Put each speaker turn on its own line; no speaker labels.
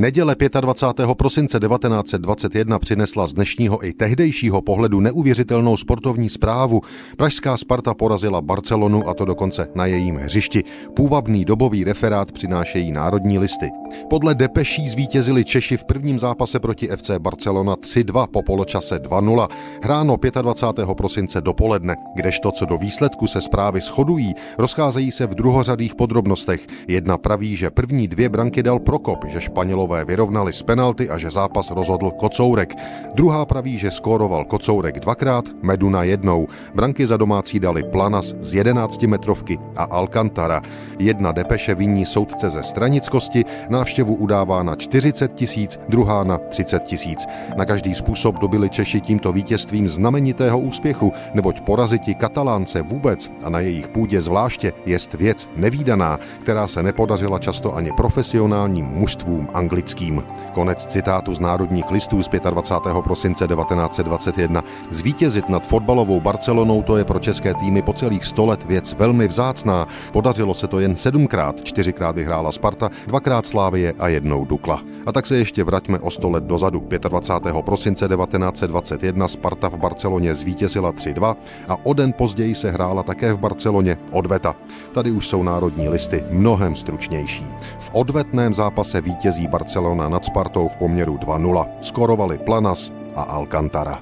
Neděle 25. prosince 1921 přinesla z dnešního i tehdejšího pohledu neuvěřitelnou sportovní zprávu. Pražská Sparta porazila Barcelonu a to dokonce na jejím hřišti. Půvabný dobový referát přinášejí národní listy. Podle Depeší zvítězili Češi v prvním zápase proti FC Barcelona 3-2 po poločase 2-0. Hráno 25. prosince dopoledne, kdežto co do výsledku se zprávy shodují, rozcházejí se v druhořadých podrobnostech. Jedna praví, že první dvě branky dal Prokop, že Španělové vyrovnali z penalty a že zápas rozhodl Kocourek. Druhá praví, že skóroval Kocourek dvakrát, Meduna jednou. Branky za domácí dali Planas z 11 metrovky a Alcantara. Jedna depeše viní soudce ze stranickosti, návštěvu udává na 40 tisíc, druhá na 30 tisíc. Na každý způsob dobili Češi tímto vítězstvím znamenitého úspěchu, neboť poraziti Katalánce vůbec a na jejich půdě zvláště jest věc nevýdaná, která se nepodařila často ani profesionálním mužstvům anglickým. Konec citátu z národních listů z 25. prosince 1921. Zvítězit nad fotbalovou Barcelonou to je pro české týmy po celých 100 let věc velmi vzácná. Podařilo se to jen sedmkrát, čtyřikrát vyhrála Sparta, dvakrát Slávie a jednou Dukla. A tak se ještě vraťme o 100 let dozadu. 25. prosince 1921 Sparta v Barceloně zvítězila 3-2 a o den později se hrála také v Barceloně odveta. Tady už jsou národní listy mnohem stručnější. V odvetném zápase vítězí Barcelona nad Spartou v poměru 2-0. Skorovali Planas a Alcantara.